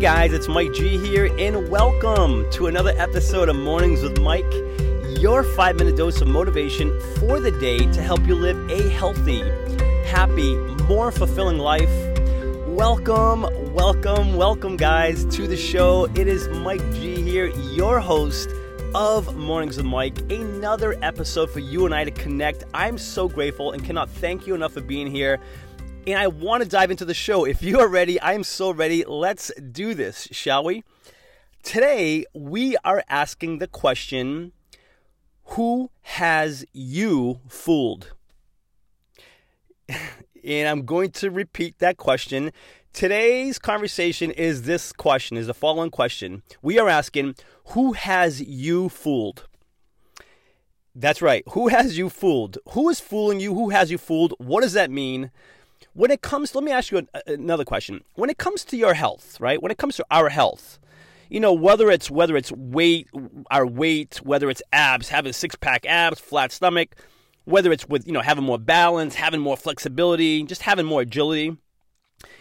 Guys, it's Mike G here, and welcome to another episode of Mornings with Mike, your five minute dose of motivation for the day to help you live a healthy, happy, more fulfilling life. Welcome, welcome, welcome, guys, to the show. It is Mike G here, your host of Mornings with Mike. Another episode for you and I to connect. I'm so grateful and cannot thank you enough for being here and I want to dive into the show. If you are ready, I am so ready. Let's do this, shall we? Today, we are asking the question Who has you fooled? and I'm going to repeat that question. Today's conversation is this question, is the following question. We are asking, Who has you fooled? That's right. Who has you fooled? Who is fooling you? Who has you fooled? What does that mean? When it comes, let me ask you another question. When it comes to your health, right? When it comes to our health, you know, whether it's whether it's weight, our weight, whether it's abs, having six pack abs, flat stomach, whether it's with you know having more balance, having more flexibility, just having more agility.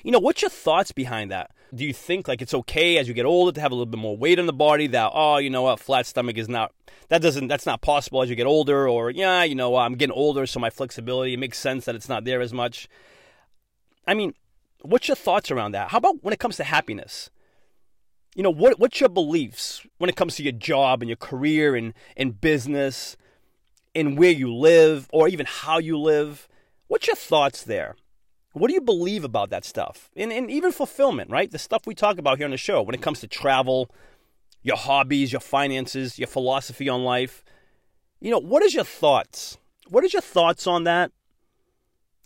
You know, what's your thoughts behind that? Do you think like it's okay as you get older to have a little bit more weight on the body? That oh, you know what, flat stomach is not that doesn't that's not possible as you get older, or yeah, you know, I'm getting older, so my flexibility it makes sense that it's not there as much. I mean, what's your thoughts around that? How about when it comes to happiness? You know, what what's your beliefs when it comes to your job and your career and, and business and where you live or even how you live? What's your thoughts there? What do you believe about that stuff? And, and even fulfillment, right? The stuff we talk about here on the show when it comes to travel, your hobbies, your finances, your philosophy on life. You know, what is your thoughts? What is your thoughts on that?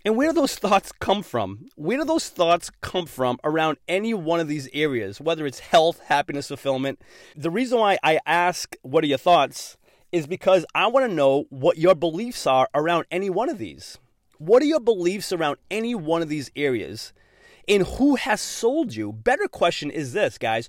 And where do those thoughts come from? Where do those thoughts come from around any one of these areas, whether it's health, happiness, fulfillment? The reason why I ask, what are your thoughts, is because I want to know what your beliefs are around any one of these. What are your beliefs around any one of these areas? And who has sold you? Better question is this, guys.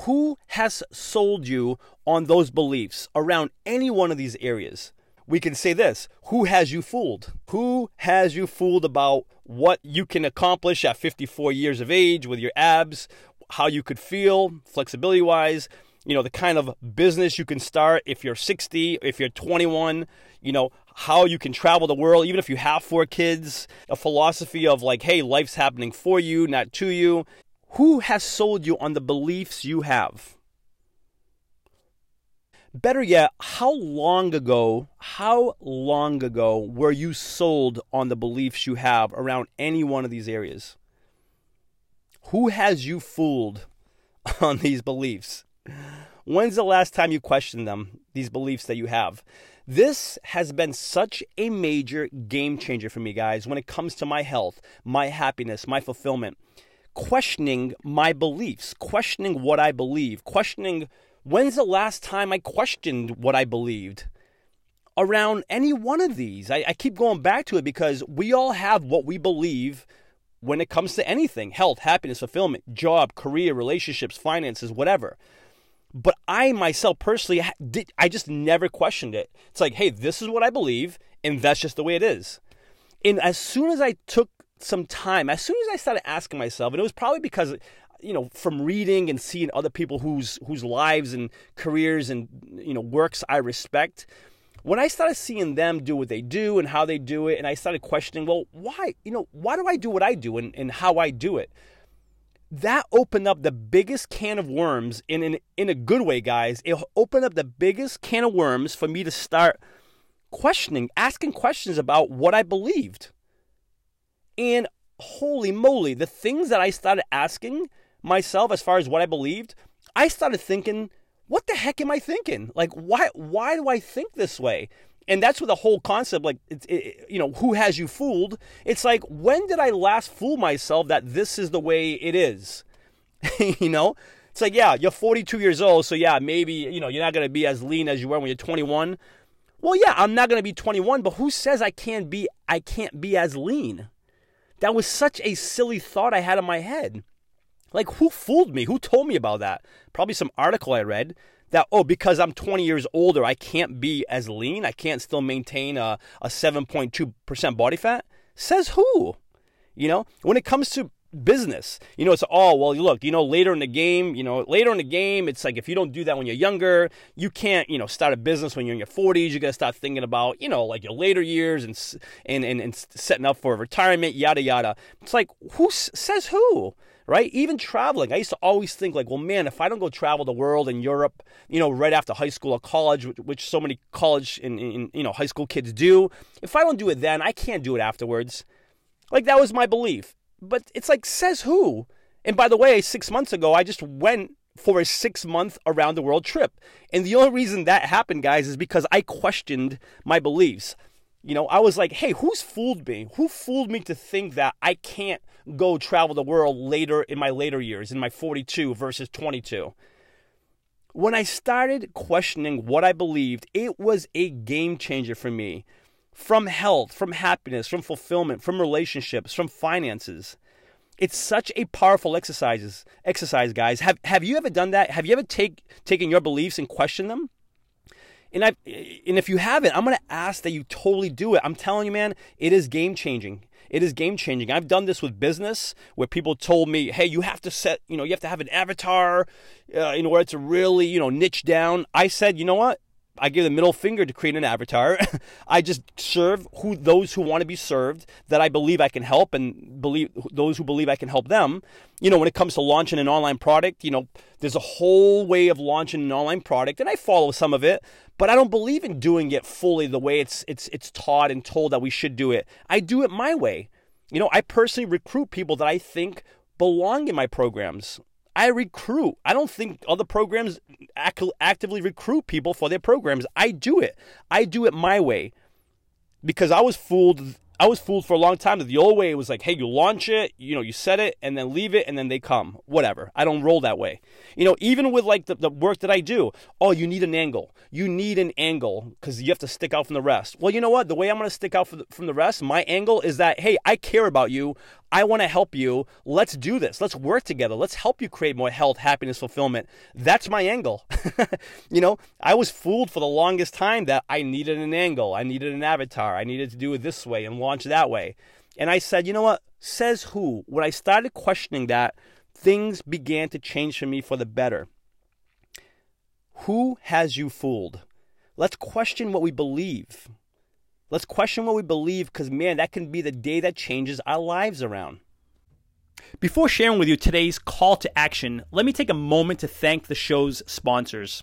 Who has sold you on those beliefs around any one of these areas? We can say this Who has you fooled? Who has you fooled about what you can accomplish at 54 years of age with your abs, how you could feel flexibility wise? You know, the kind of business you can start if you're 60, if you're 21, you know, how you can travel the world, even if you have four kids, a philosophy of like, hey, life's happening for you, not to you. Who has sold you on the beliefs you have? Better yet, how long ago, how long ago were you sold on the beliefs you have around any one of these areas? Who has you fooled on these beliefs? When's the last time you questioned them, these beliefs that you have? This has been such a major game changer for me, guys, when it comes to my health, my happiness, my fulfillment. Questioning my beliefs, questioning what I believe, questioning When's the last time I questioned what I believed around any one of these? I, I, keep going back to it because we all have what we believe when it comes to anything health, happiness, fulfillment, job, career, relationships, finances, whatever. But I myself personally, did, I just never questioned it. It's like, hey, this is what I believe, and that's just the way it is. And as soon as I took some time, as soon as I started asking myself, and it was probably because you know from reading and seeing other people whose whose lives and careers and you know works I respect when I started seeing them do what they do and how they do it and I started questioning well why you know why do I do what I do and, and how I do it? That opened up the biggest can of worms in, in in a good way guys. It opened up the biggest can of worms for me to start questioning asking questions about what I believed. And holy moly the things that I started asking myself as far as what I believed, I started thinking, what the heck am I thinking? Like, why why do I think this way? And that's what the whole concept, like, it, you know, who has you fooled? It's like, when did I last fool myself that this is the way it is? you know, it's like, yeah, you're 42 years old, so yeah, maybe you know you're not gonna be as lean as you were when you're 21. Well, yeah, I'm not gonna be 21, but who says I can't be? I can't be as lean. That was such a silly thought I had in my head. Like, who fooled me? Who told me about that? Probably some article I read that, oh, because I'm 20 years older, I can't be as lean. I can't still maintain a, a 7.2% body fat. Says who? You know, when it comes to business. You know, it's oh well. Look, you know, later in the game, you know, later in the game, it's like if you don't do that when you're younger, you can't, you know, start a business when you're in your 40s. You got to start thinking about, you know, like your later years and and and, and setting up for retirement, yada yada. It's like who says who? Right? Even traveling, I used to always think like, well, man, if I don't go travel the world in Europe, you know, right after high school or college, which, which so many college and, and, you know high school kids do, if I don't do it then, I can't do it afterwards. Like that was my belief. But it's like, says who? And by the way, six months ago, I just went for a six month around the world trip. And the only reason that happened, guys, is because I questioned my beliefs. You know, I was like, hey, who's fooled me? Who fooled me to think that I can't go travel the world later in my later years, in my 42 versus 22? When I started questioning what I believed, it was a game changer for me. From health, from happiness, from fulfillment, from relationships, from finances. It's such a powerful exercise, exercise, guys. Have have you ever done that? Have you ever take taken your beliefs and questioned them? And I and if you haven't, I'm going to ask that you totally do it. I'm telling you, man, it is game changing. It is game changing. I've done this with business where people told me, "Hey, you have to set, you know, you have to have an avatar uh, in order to really, you know, niche down." I said, "You know what? I give the middle finger to create an avatar. I just serve who those who want to be served that I believe I can help and believe those who believe I can help them. You know, when it comes to launching an online product, you know, there's a whole way of launching an online product and I follow some of it, but I don't believe in doing it fully the way it's it's it's taught and told that we should do it. I do it my way. You know, I personally recruit people that I think belong in my programs. I recruit. I don't think other programs act- actively recruit people for their programs. I do it. I do it my way because I was fooled I was fooled for a long time that the old way was like, hey, you launch it, you know, you set it and then leave it and then they come. Whatever. I don't roll that way. You know, even with like the, the work that I do, oh, you need an angle. You need an angle because you have to stick out from the rest. Well, you know what? The way I'm going to stick out the, from the rest, my angle is that, hey, I care about you. I want to help you. Let's do this. Let's work together. Let's help you create more health, happiness, fulfillment. That's my angle. you know, I was fooled for the longest time that I needed an angle. I needed an avatar. I needed to do it this way and launch that way. And I said, you know what? Says who? When I started questioning that, things began to change for me for the better. Who has you fooled? Let's question what we believe. Let's question what we believe because, man, that can be the day that changes our lives around. Before sharing with you today's call to action, let me take a moment to thank the show's sponsors.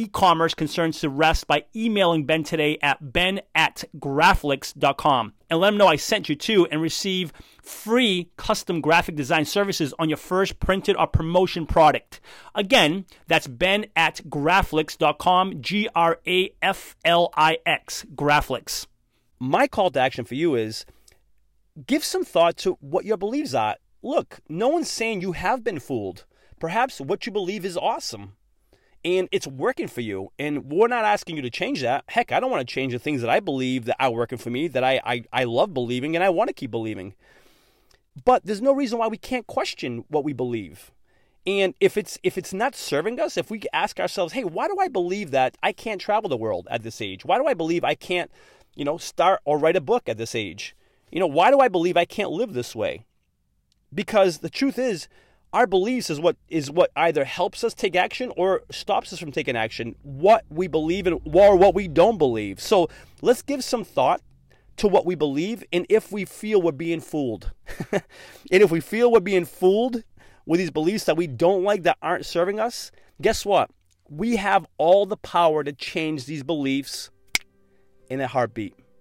e-commerce concerns to rest by emailing Ben today at ben at graflix.com and let him know I sent you to and receive free custom graphic design services on your first printed or promotion product. Again, that's ben at graflix.com, G-R-A-F-L-I-X, Graflix. My call to action for you is give some thought to what your beliefs are. Look, no one's saying you have been fooled. Perhaps what you believe is awesome and it's working for you. And we're not asking you to change that. Heck, I don't want to change the things that I believe that are working for me, that I, I, I love believing and I want to keep believing. But there's no reason why we can't question what we believe. And if it's if it's not serving us, if we ask ourselves, hey, why do I believe that I can't travel the world at this age? Why do I believe I can't, you know, start or write a book at this age? You know, why do I believe I can't live this way? Because the truth is, our beliefs is what is what either helps us take action or stops us from taking action what we believe in or what we don't believe. So let's give some thought to what we believe and if we feel we're being fooled. And if we feel we're being fooled with these beliefs that we don't like that aren't serving us guess what? We have all the power to change these beliefs in a heartbeat